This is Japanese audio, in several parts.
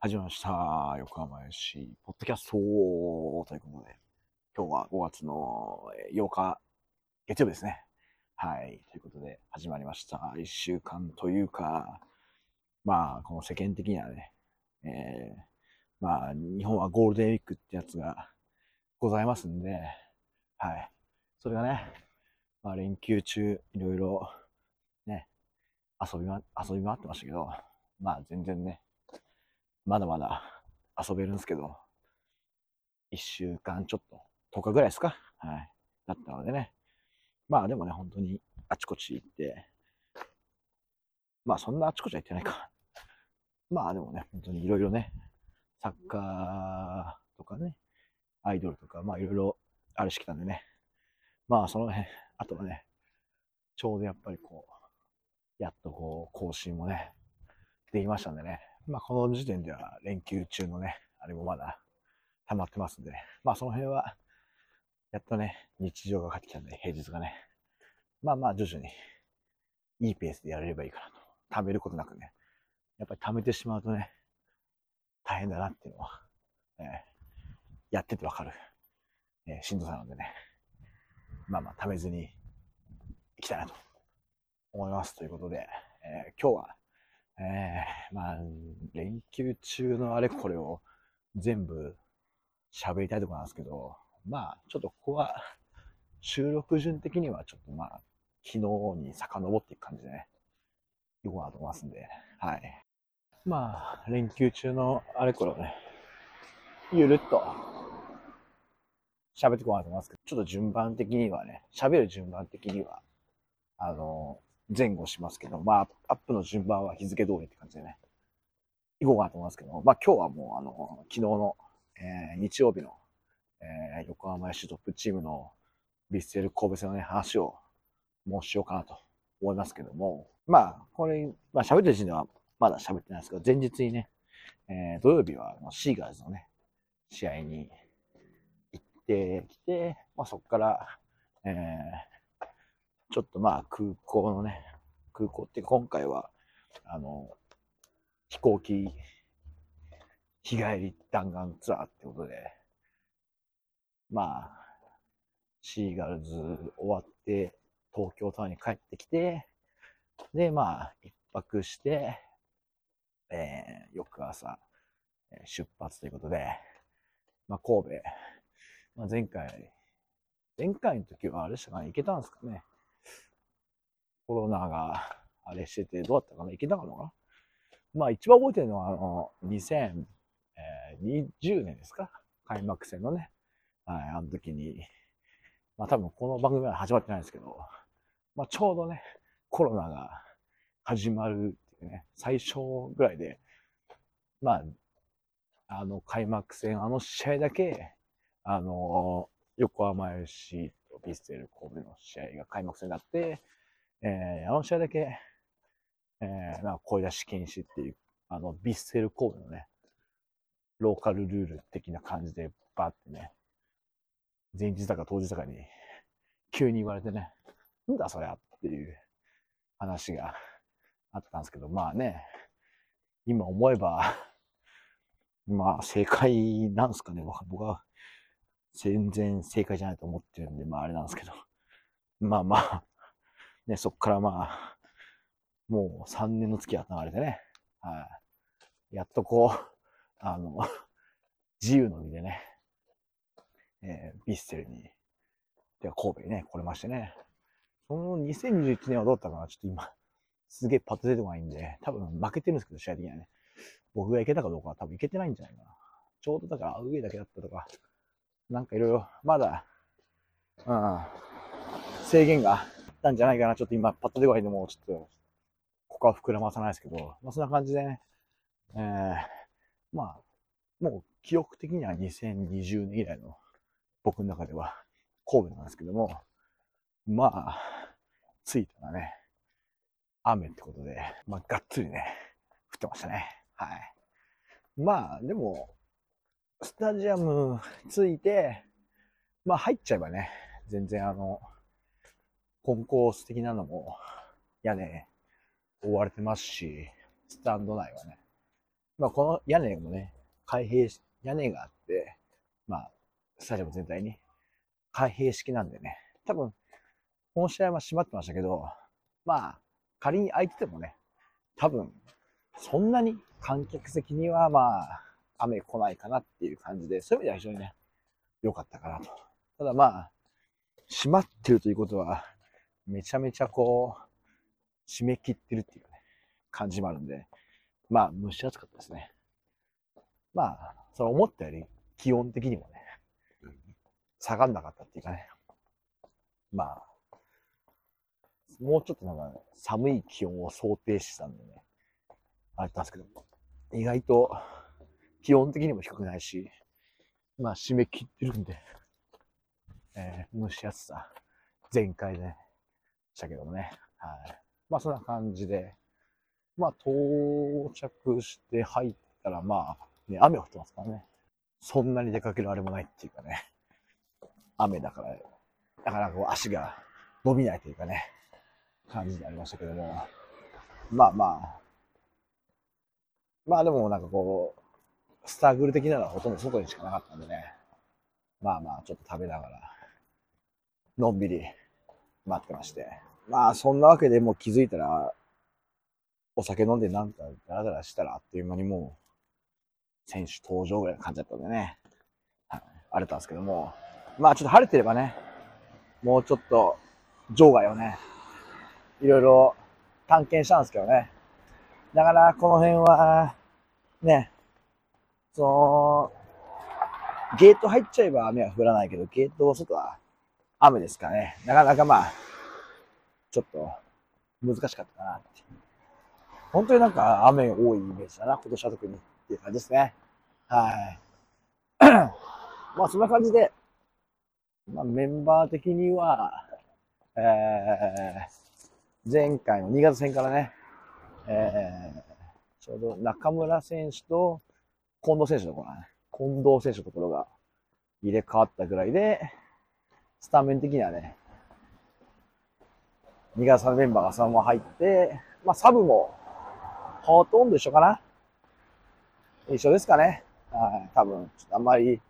始まりました。横浜 FC ポッドキャストということで、今日は5月の8日、月曜日ですね。はい。ということで、始まりました。1週間というか、まあ、この世間的にはね、えー、まあ、日本はゴールデンウィークってやつがございますんで、はい。それがね、まあ、連休中、いろいろ、ね、遊びま、遊び回ってましたけど、まあ、全然ね、まだまだ遊べるんですけど、一週間ちょっと、10日ぐらいですか？はい。だったのでね。まあでもね、本当にあちこち行って、まあそんなあちこちは行ってないか。まあでもね、本当にいろいろね、サッカーとかね、アイドルとか、まあいろいろあるしきたんでね。まあその辺、あとはね、ちょうどやっぱりこう、やっとこう、更新もね、できましたんでね。まあ、この時点では連休中のね、あれもまだ溜まってますんで、ね、まあ、その辺は、やっとね、日常が帰ってきたんで、平日がね。まあまあ、徐々に、いいペースでやれればいいかなと。貯めることなくね。やっぱり貯めてしまうとね、大変だなっていうのは、えー、やっててわかる、えー、しんどさなのでね。まあまあ、貯めずに行きたいなと思います。ということで、えー、今日は、えー、まあ、連休中のあれこれを全部喋りたいところなんですけど、まあ、ちょっとここは収録順的にはちょっとまあ、昨日に遡っていく感じでね、いこうかなと思いますんで、はい。まあ、連休中のあれこれをね、ゆるっと喋っていこうかなと思いますけど、ちょっと順番的にはね、喋る順番的には、あの、前後しますけど、まあ、アップの順番は日付通りって感じでね、行こうかなと思いますけど、まあ今日はもうあの、昨日の、えー、日曜日の、えー、横浜市トップチームのビッセル神戸戦のね、話をもうしようかなと思いますけども、まあ、これ、まあ喋ってる時点ではまだ喋ってないですけど、前日にね、えー、土曜日はあのシーガーズのね、試合に行ってきて、まあそこから、えー、ちょっとまあ空港のね、空港って今回は、あの、飛行機日帰り弾丸ツアーってことで、まあ、シーガルズ終わって東京タワーに帰ってきて、で、まあ、一泊して、えー、翌朝、出発ということで、まあ、神戸、まあ、前回、前回の時はあれでしたかね、行けたんですかね。コロナがあれしてて、どうだったかな？行けたかな？まあ一番覚えてるのは、あの、2020年ですか？開幕戦のね。はい、あの時に、まあ多分この番組は始まってないですけど、まあちょうどね、コロナが始まるっていうね、最初ぐらいで、まあ、あの開幕戦、あの試合だけ、あの、横浜 FC とビッセル神戸の試合が開幕戦になって、えー、あの試合だけ、えー、なんか声出し禁止っていう、あの、ビッセル神戸のね、ローカルルール的な感じでバーってね、前日だか当日だかに急に言われてね、なんだそりゃっていう話があったんですけど、まあね、今思えば、まあ正解なんですかね、僕は全然正解じゃないと思ってるんで、まああれなんですけど、まあまあ、ね、そっからまあ、もう3年の月が流れてね、はい。やっとこう、あの、自由の身でね、えー、ビッセルに、では神戸にね、来れましてね。その2021年はどうだったかな？ちょっと今、すげえパッと出てこないんで、多分負けてるんですけど、試合的にはね。僕が行けたかどうかは多分行けてないんじゃないかな。ちょうどだから、上だけだったとか、なんかいろいろ、まだ、うん、制限がったんじゃないかな。ちょっと今、パッと出てこないんで、もちょっと、ここは膨らまさないですけど、まあそんな感じでね、えー、まあ、もう記憶的には2020年以来の僕の中では神戸なんですけども、まあ、着いたらね、雨ってことで、まあ、がっつりね、降ってましたね。はい。まあ、でも、スタジアム着いて、まあ入っちゃえばね、全然あの、コンコース的なのも屋根覆われてますし、スタンド内はね、まあこの屋根もね、開閉し、屋根があって、まあ、スタジアム全体に開閉式なんでね、多分、この試合は閉まってましたけど、まあ、仮に開いててもね、多分、そんなに観客席にはまあ、雨来ないかなっていう感じで、そういう意味では非常にね、良かったかなと。ただまあ、閉まってるということは、めちゃめちゃこう、締め切ってるっていうね、感じもあるんで、まあ、蒸し暑かったですね。まあ、その思ったより気温的にもね、下がんなかったっていうかね。まあ、もうちょっとなんか寒い気温を想定してたんでね、あれだったんですけど、意外と気温的にも低くないし、まあ締め切ってるんで、えー蒸し暑さ全開でねしたけどもね。はい。まあそんな感じで、まあ到着して入ったらまあ、ね、雨降ってますからね。そんなに出かけるあれもないっていうかね。雨だから、なかなかこう足が伸びないというかね、感じでありましたけども。まあまあ。まあでもなんかこう、スタグル的なのはほとんど外にしかなかったんでね。まあまあちょっと食べながら、のんびり待ってまして。まあそんなわけでもう気づいたら、お酒飲んでなんかダラダラしたらあっという間にもう、選手登場ぐらいの感じだったんでね。はい。あれたんですけども。まあちょっと晴れてればね、もうちょっと場外をね、いろいろ探検したんですけどね。だからこの辺は、ね、その、ゲート入っちゃえば雨は降らないけど、ゲート外は雨ですかね。なかなかまあ、ちょっと難しかったかなって。本当になんか雨多いイメージだな、今年は特にっていう感じですね。はい。まあそんな感じで、まあメンバー的には、えー、前回の新潟戦からね、えー、ちょうど中村選手と近藤選手のところね、近藤選手のところが入れ替わったぐらいで、スタメン的にはね、新潟さんのメンバーがそのまま入って、まあサブもほとんど一緒かな一緒ですかね。はい、多分、ちょっとあんまり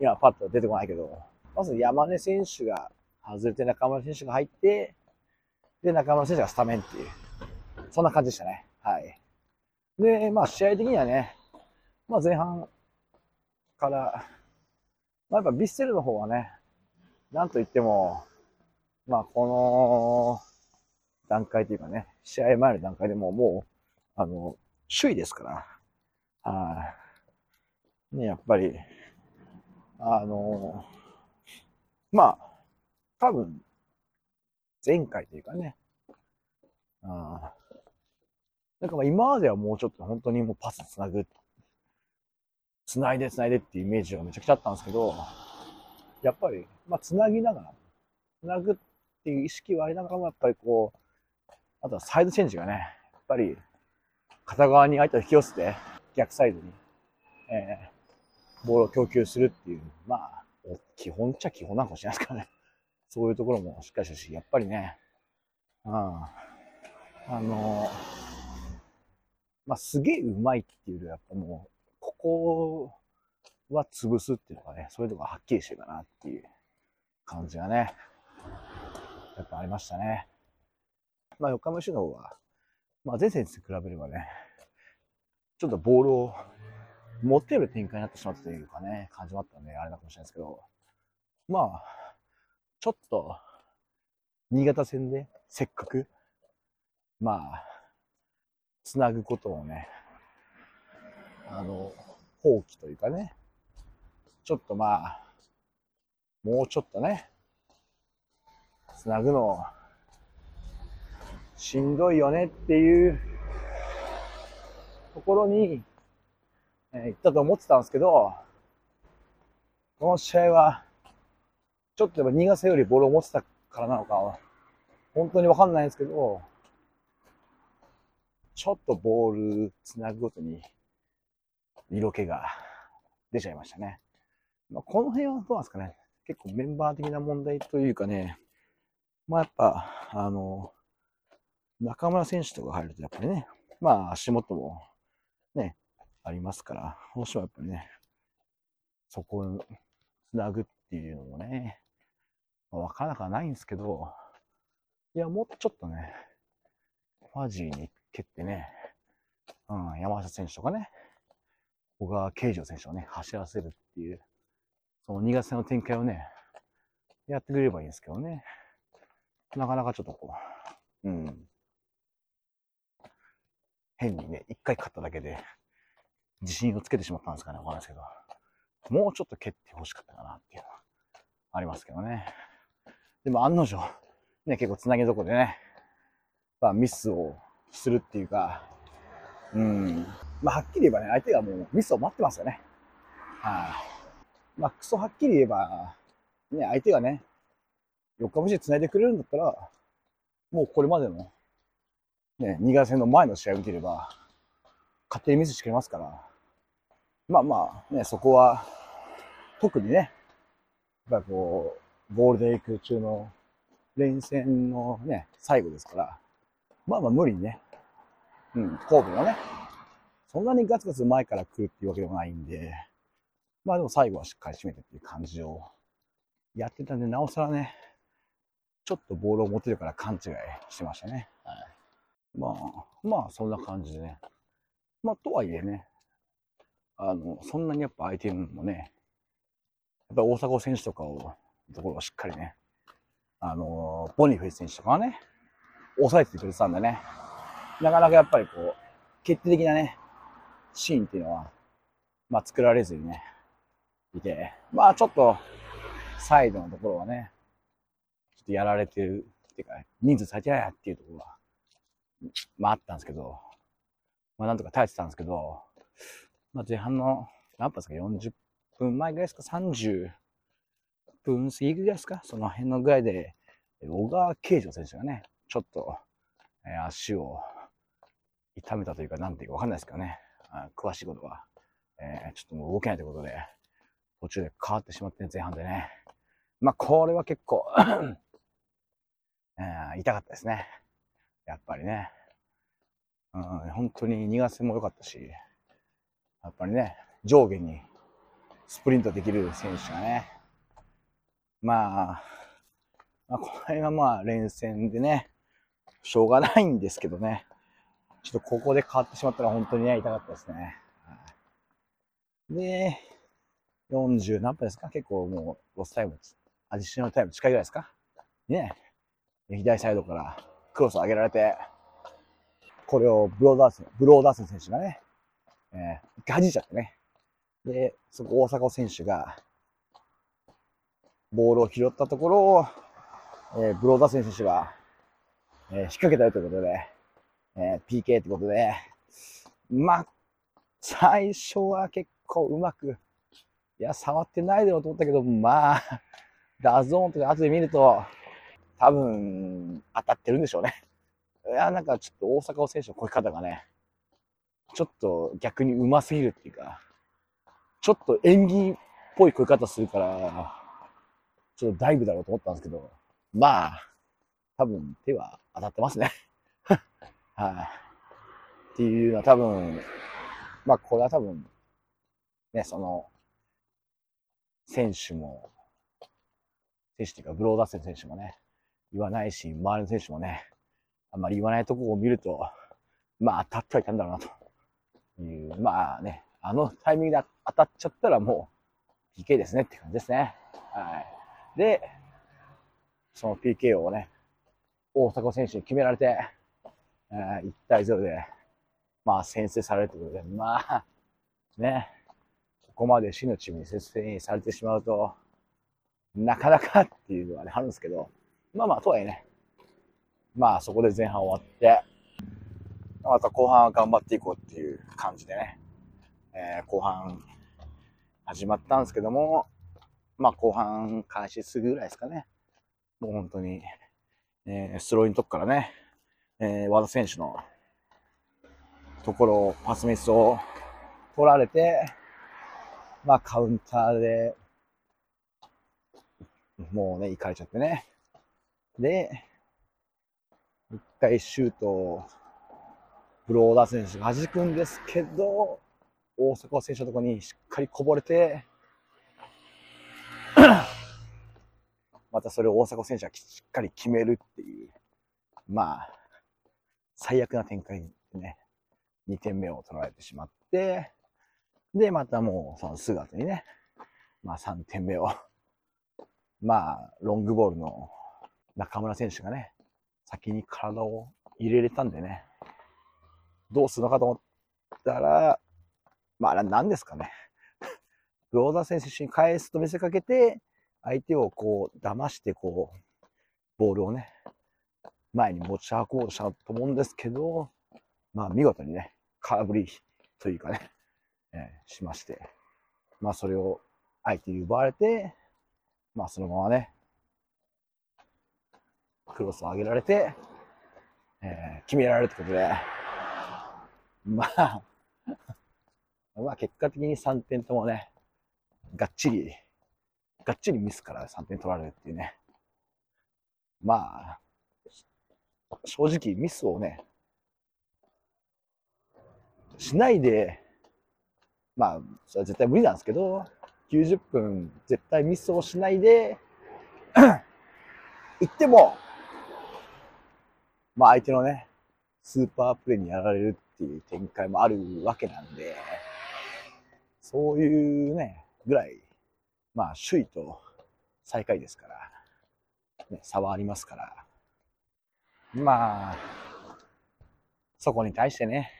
今パッと出てこないけど、まず山根選手が外れて中村選手が入って、で、中村選手がスタメンっていう、そんな感じでしたね。はい。で、まあ試合的にはね、まあ前半から、まあやっぱビッセルの方はね、なんといっても、まあこの段階というかね、試合前の段階でももう、あの、首位ですから、はい。ね、やっぱり、あの、まあ、多分、前回というかね、あなんかまあ今まではもうちょっと本当にもうパスつなぐ、つないでつないでっていうイメージがめちゃくちゃあったんですけど、やっぱり、まあつなぎながら、つなぐっていう意識はありながらもやっぱりこう、あとはサイドチェンジがね、やっぱり片側に相手を引き寄せて逆サイドに、えー、ボールを供給するっていう、まあ、基本っちゃ基本なのかもしれないですからね。そういうところもしっかりしたし、やっぱりね、うん、あのまあ、すげえうまいっていうよりは、やっぱもう、ここは潰すっていうのがね、そういうとこがはっきりしてるかなっていう感じがね、やっぱありましたね。まあ、横浜市の方は、まあ、前線に比べればね、ちょっとボールを持っている展開になってしまったというかね、感じもあったんで、あれなかもしれないですけど、まあ、ちょっと、新潟戦でせっかく、まあ、つなぐことをね、あの、放棄というかね、ちょっとまあ、もうちょっとね、つなぐのを、しんどいよねっていうところに、えー行ったと思ってたんですけど、この試合は、ちょっとやっぱ新潟戦よりボールを持ってたからなのかは、本当にわかんないんですけど、ちょっとボールつなぐごとに色気が出ちゃいましたね。まあ、この辺はどうなんですかね。結構メンバー的な問題というかね、まあやっぱ、あの、中村選手とか入るとやっぱりね、まあ足元もね、ありますから、どうしてもやっぱりね、そこをつなぐっていうのもね、まあ、からなくはないんですけど、いや、もうちょっとね、ファジーに蹴ってね、うん、山下選手とかね、小川慶次選手をね、走らせるっていう、その2月の展開をね、やってくれればいいんですけどね。なかなかちょっとこう、うん。変にね、一回勝っただけで、自信をつけてしまったんですかね、わかんないですけど。もうちょっと蹴ってほしかったかなっていうのはありますけどね。でも案の定、ね、結構つなぎどこでね、まあミスをするっていうか、うん。まあはっきり言えばね、相手がもうミスを待ってますよね。はい、あ、まあクソはっきり言えば、ね、相手がね、4日節繋いでくれるんだったら、もうこれまでの、ね、2月戦の前の試合を見てれば、勝手にミスしてくれますから、まあまあ、ね、そこは、特にね、やっぱりこう、ゴールデンウィーク中の連戦のね、最後ですから、まあまあ無理にね、うん、神戸のね、そんなにガツガツ前から来るっていうわけでもないんで、まあでも最後はしっかり締めてっていう感じをやってたんで、なおさらね、ちょっとボールを持てるから勘違いしてましたね。はい。まあ、まあそんな感じでね。まあとはいえね、あの、そんなにやっぱ相手もね、やっぱ大迫選手とかを、ところをしっかりね、あの、ボニフェイ選手とかはね、抑えてくれてたんでね、なかなかやっぱりこう、決定的なね、シーンっていうのは、まあ作られずにね、いて、まあちょっと、サイドのところはね、ちょっとやられてるっていうか、人数足りてないっていうところは、まああったんですけど、まあなんとか耐えてたんですけど、まあ前半の、何分ですか、40分前ぐらいですか、30分過ぎぐらいですか、その辺のぐらいで、小川慶次選手がね、ちょっと、えー、足を痛めたというか、なんていうかわかんないですけどね、詳しいことは、えー、ちょっともう動けないということで、途中で変わってしまって前半でね。まあ、これは結構 えー、痛かったですね。やっぱりね。うん、本当に2月も良かったし、やっぱりね、上下にスプリントできる選手がね、まあ、まあ、これはまあ連戦でね、しょうがないんですけどね、ちょっとここで変わってしまったら本当にね、痛かったですね。で、40何分ですか？結構もうロスタイム、アディショナルタイム近いぐらいですか？ね。左サイドから。クロス上げられて、これをブローダース、ブローダース選手がね、えー、一回弾いちゃってね。で、そこ大阪選手が、ボールを拾ったところを、えー、ブローダース選手が、えー、引っ掛けたよということで、えー、PK ってことで、まあ、最初は結構うまくいや、触ってないだろうと思ったけど、まあ、 DAZN とか後で見ると、多分、当たってるんでしょうね。いや、なんかちょっと大阪選手のこぎ方がね、ちょっと逆にうますぎるっていうか、ちょっと演技っぽいこぎ方するから、ちょっとダイブだろうと思ったんですけど、まあ、多分手は当たってますね。はい、っていうのは多分、まあこれは多分、ね、その、選手も、選手っていうか、ブローダッセン選手もね、言わないし、周りの選手もね、あんまり言わないとこを見ると、まあ当たってはいたんだろうな、という、まあね、あのタイミングで当たっちゃったらもう PK ですねって感じですね。はい。で、その PK をね、大迫選手に決められて、えー、1対0で、まあ先制されるということで、まあ、ね、ここまで死のチームに接戦されてしまうと、なかなかっていうのはね、あるんですけど、まあまあ、とはいえね、まあそこで前半終わって、また後半は頑張っていこうっていう感じでね、えー、後半始まったんですけども、まあ後半開始すぐぐらいですかね。もう本当に、えー、スローインとこからね、えー、和田選手のところをパスミスを取られて、まあカウンターで、もうね、行かれちゃってね。で、一回シュートを、ブローダー選手が弾くんですけど、大阪選手のところにしっかりこぼれて、またそれを大阪選手はしっかり決めるっていう、まあ、最悪な展開でね、2点目を取られてしまって、で、またもうその姿にね、まあ3点目を、まあ、ロングボールの中村選手がね、先に体を入れれたんでね、どうするのかと思ったら、まあ、何ですかね。ローザー選手に返すと見せかけて、相手をこう、騙してこう、ボールをね、前に持ち運ぼうとしたと思うんですけど、まあ見事にね、空振りというかね、えー、しまして、まあそれを相手に奪われて、まあそのままね、クロスを上げられて、えー、決められるってことで、まあ、まあ結果的に3点ともね、がっちり、がっちりミスから3点取られるっていうね。まあ、正直ミスをね、しないで、まあ、それは絶対無理なんですけど、90分絶対ミスをしないで、行っても、まあ相手のね、スーパープレーにやられるっていう展開もあるわけなんで、そういうね、ぐらい、まあ首位と最下位ですから、ね、差はありますから、まあ、そこに対してね、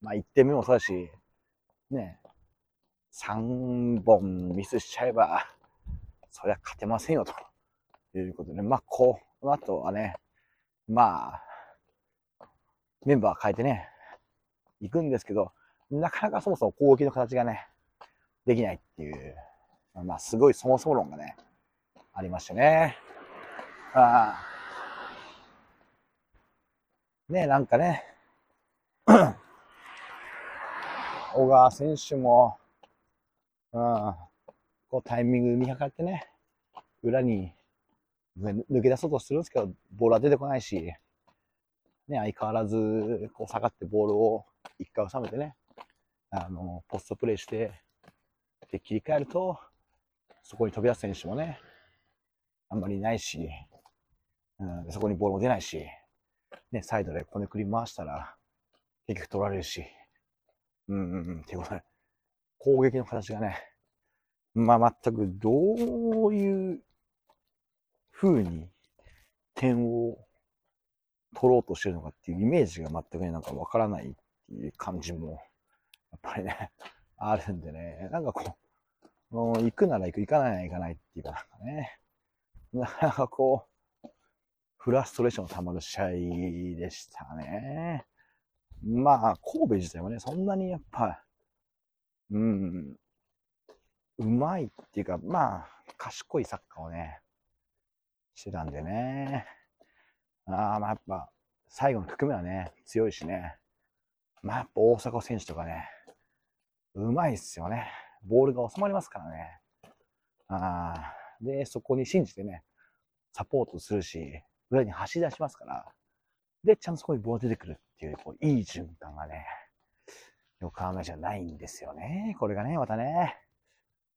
まあ1点目もそうだし、ね、3本ミスしちゃえば、そりゃ勝てませんよということで、まあこの後はね、まあ、メンバー変えてね、行くんですけど、なかなかそもそも攻撃の形がね、できないっていう、まあすごいそもそも論がね、ありましてね。ああね、なんかね、小川選手も、うん、こうタイミング見計ってね、裏に抜け出そうとするんですけど、ボールは出てこないし、ね、相変わらずこう下がってボールを一回収めてね、あの、ポストプレーして、で、切り替えると、そこに飛び出す選手もね、あんまりいないし、うん、そこにボールも出ないし、ね、サイドでこねくり回したら、結局取られるし、うんうんうん、っていうことで、攻撃の形がね、まあ全くどういう風に点を取ろうとしてるのかっていうイメージが全くね、なんかわからないっていう感じも、やっぱりね、あるんでね、なんかこう、もう行くなら行く、行かないなら行かないっていうかなんかね、なかなかこう、フラストレーションたまる試合でしたね。まあ、神戸自体はね、そんなにやっぱ、うん、うまいっていうか、まあ、賢いサッカーをね、してたんでね。ああ、まあやっぱ、最後の含めはね、強いしね。まあやっぱ大阪選手とかね、うまいっすよね。ボールが収まりますからね。ああ、で、そこに信じてね、サポートするし、裏に走り出しますから、で、ちゃんとそこにボール出てくるっていう、こう、いい循環がね、横浜じゃないんですよね。これがね、またね。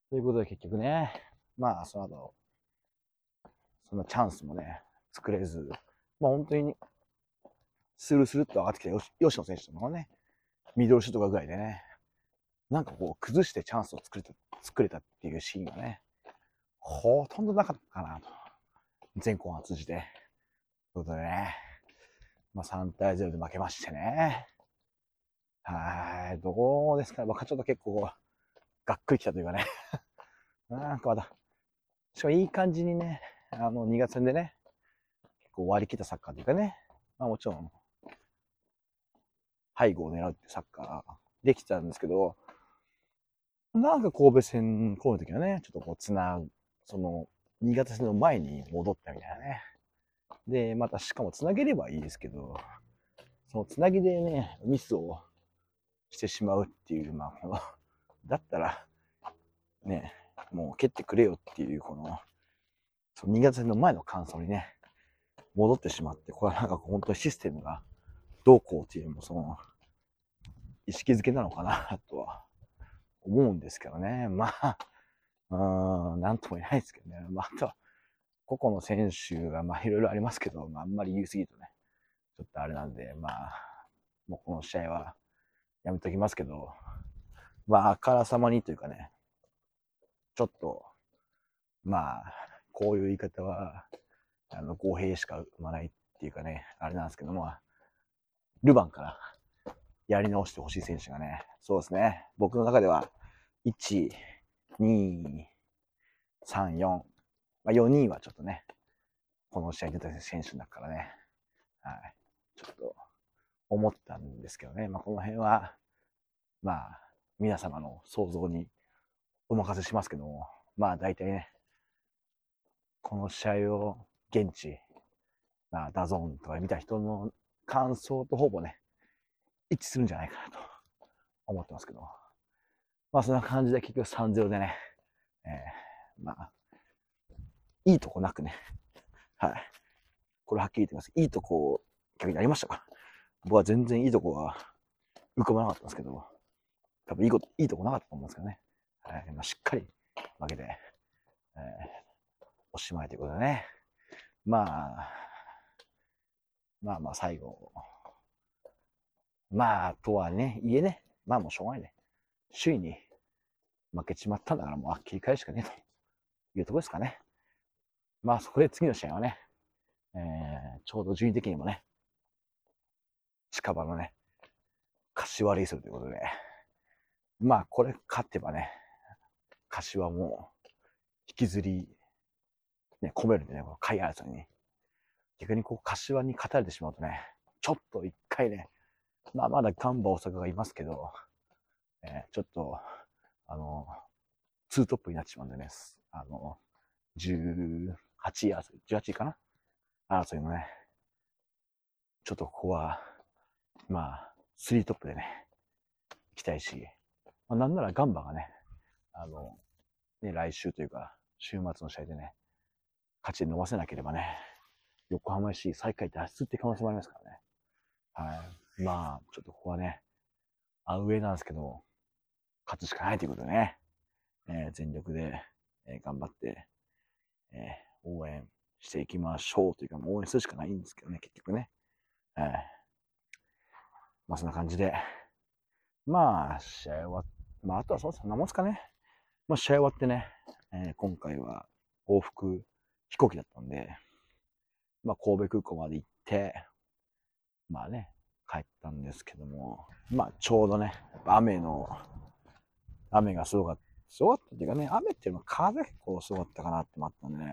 ということで結局ね、まあ、その後、そんなチャンスもね、作れず、まあ本当に、スルスルっと上がってきた吉野選手とかね、ミドルシュートがぐらいでね、なんかこう崩してチャンスを作れた、作れたっていうシーンがね、ほとんどなかったかなと。全校を通じて。ということでね、まあ、3対0で負けましてね。はい、どうですかね。僕はちょっと結構、がっくりきたというかね。なんかまた、しかもいい感じにね、あの、2月戦でね、結構割り切ったサッカーというかね、まあもちろん、背後を狙うってサッカーできたんですけど、なんか神戸戦、神戸の時はね、ちょっとこう、つなぐ、その、新潟戦の前に戻ったみたいなね。で、またしかもつなげればいいですけど、そのつなぎでね、ミスをしてしまうっていう、まあ、この、だったら、ね、もう蹴ってくれよっていう、この、その新潟戦の前の感想にね、戻ってしまって、これはなんか本当にシステムがどうこうっていうよりも、その、意識づけなのかなとは思うんですけどね。まあ、うん、なんとも言えないですけどね。まあ、あとは、個々の選手が、まあ、いろいろありますけど、まあ、あんまり言い過ぎるとね、ちょっとあれなんで、まあ、もうこの試合はやめときますけど、まあ、あからさまにというかね、ちょっと、まあ、こういう言い方は、あの、公平しか生まないっていうかね、あれなんですけども、ルヴァンからやり直してほしい選手がね、そうですね、僕の中では、1、2、3、4、まあ、4人はちょっとね、この試合に出た選手だからね、はい、ちょっと思ったんですけどね、まあ、この辺は、まあ、皆様の想像にお任せしますけども、まあ大体ね、この試合を現地、まあ、 DAZN とか見た人の感想とほぼね、一致するんじゃないかなと思ってますけど。まあそんな感じで結局3-0でね、えー、まあ、いいとこなくね。はい。これはっきり言ってます。いいとこ、逆にありましたか？僕は全然いいとこが浮かばなかったんですけど、多分いいこと、いいとこなかったと思うんですけどね。はい。まあ、しっかり負けて、えー、おしまいということでね。まあ、まあまあ最後、まあ、とはね、言えね。まあもうしょうがないね。首位に負けちまったんだからもう切り替えしかねえというとこですかね。まあ、そこで次の試合はね、えー、ちょうど順位的にもね、近場のね、柏レイソルということで、まあ、これ勝てばね、柏も引きずり、ね、込めるんでね、この海争いに。逆にこう、柏に勝たれてしまうとね、ちょっと一回ね、まあ、まだガンバ大阪がいますけど、えー、ちょっと、あの、ツートップになってしまうんでね、あの、18位争い、18位かな？争いのね、ちょっとここは、まあ、3トップでね、行きたいし、まあ、なんならガンバがね、あの、ね、来週というか、週末の試合でね、勝ちで伸ばせなければね、横浜市最下位脱出って可能性もありますからね。はい。まあ、ちょっとここはね、アウェイなんですけど、勝つしかないということでね、えー、全力で、えー、頑張って、えー、応援していきましょうというか、応援するしかないんですけどね、結局ね。えー、まあそんな感じで、まあ、試合終わっ、まああとはそうそんなもんすかね。まあ試合終わってね、えー、今回は往復飛行機だったんで、まあ神戸空港まで行って、まあね、帰ったんですけども、まあちょうどね、雨の、雨がすごかった。すごかったっていうかね、雨っていうのは風結構すごかったかなってもあったんでね、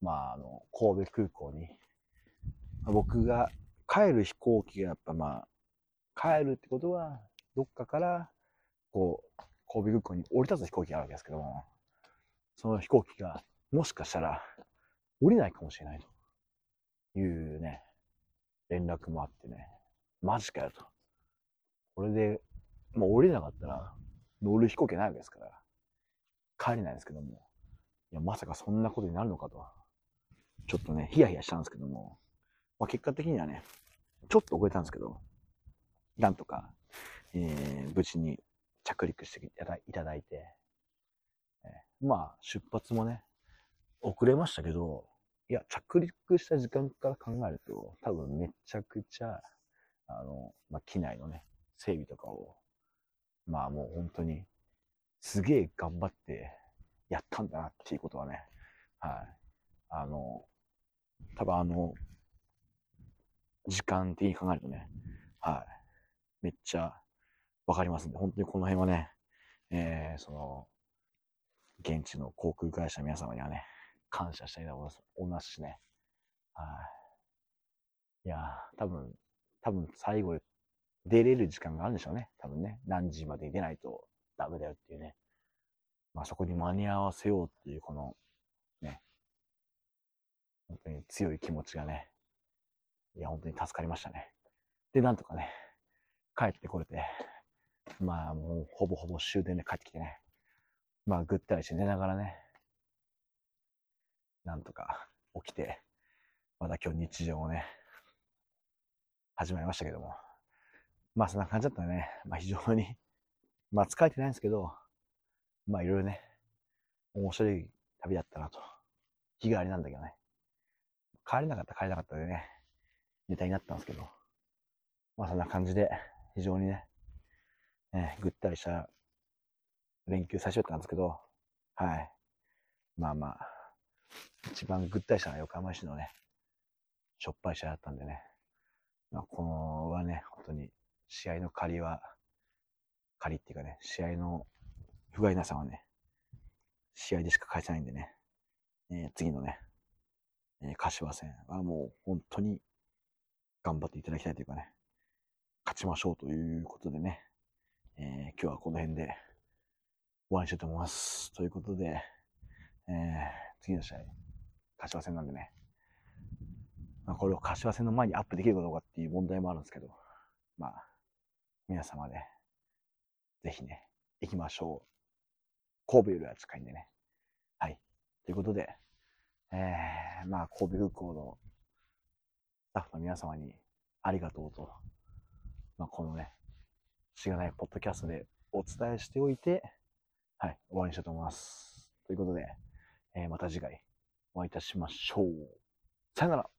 まああの、神戸空港に、僕が帰る飛行機がやっぱまあ、帰るってことは、どっかから、こう、神戸空港に降り立つ飛行機があるわけですけども、その飛行機が、もしかしたら、降りないかもしれないというね、連絡もあってね、マジかよと。これで、もう降りなかったら、乗る飛行機ないわけですから、帰れないですけども、いや、まさかそんなことになるのかと、ちょっとね、ヒヤヒヤしたんですけども、まあ、結果的にはね、ちょっと遅れたんですけど、なんとか、えー、無事に着陸していただいて、えー、まあ、出発もね、遅れましたけど、いや、着陸した時間から考えると、多分めちゃくちゃ、あの、まあ、機内のね、整備とかをまあもう本当に、すげえ頑張ってやったんだなっていうことはね、はい。あの、多分あの、時間的に考えるとね、はい。めっちゃわかりますんで、本当にこの辺はね、えー、その、現地の航空会社皆様にはね、感謝したいと思いますしね。はい。いや多分、多分最後出れる時間があるんでしょうね。多分ね。何時まで出ないとダメだよっていうね。まあそこに間に合わせようっていう、この、ね。本当に強い気持ちがね。いや、本当に助かりましたね。で、なんとかね、帰ってこれて、まあもうほぼほぼ終電で帰ってきてね。まあぐったりして寝ながらね、なんとか起きて、まだ今日日常をね、始まりましたけども。まあそんな感じだったね。まあ非常に、まあ疲れてないんですけど、まあいろいろね、面白い旅だったなと。日帰りなんだけどね。帰れなかった帰れなかったでね、ネタになったんですけど、まあそんな感じで、非常にね、えー、ぐったりした連休最初だったんですけど、はい。まあまあ、一番ぐったりしたのは横浜市のね、しょっぱい試合だったんでね。まあ、このはね、本当に試合の借りは、借りっていうかね、試合の不甲斐なさはね、試合でしか返せないんでね、えー、次のね、えー、柏戦はもう本当に頑張っていただきたいというかね、勝ちましょうということでね、えー、今日はこの辺で終わりにしたいと思います。ということで、えー、次の試合、柏戦なんでね、まあ、これを柏戦の前にアップできるかどうかっていう問題もあるんですけど、まあ、皆様で、ぜひね、行きましょう。神戸よりは近いんでね。はい。ということで、えー、まあ、神戸空港のスタッフの皆様にありがとうと、まあ、このね、しがないポッドキャストでお伝えしておいて、はい、終わりにしたいと思います。ということで、えー、また次回お会いいたしましょう。さよなら。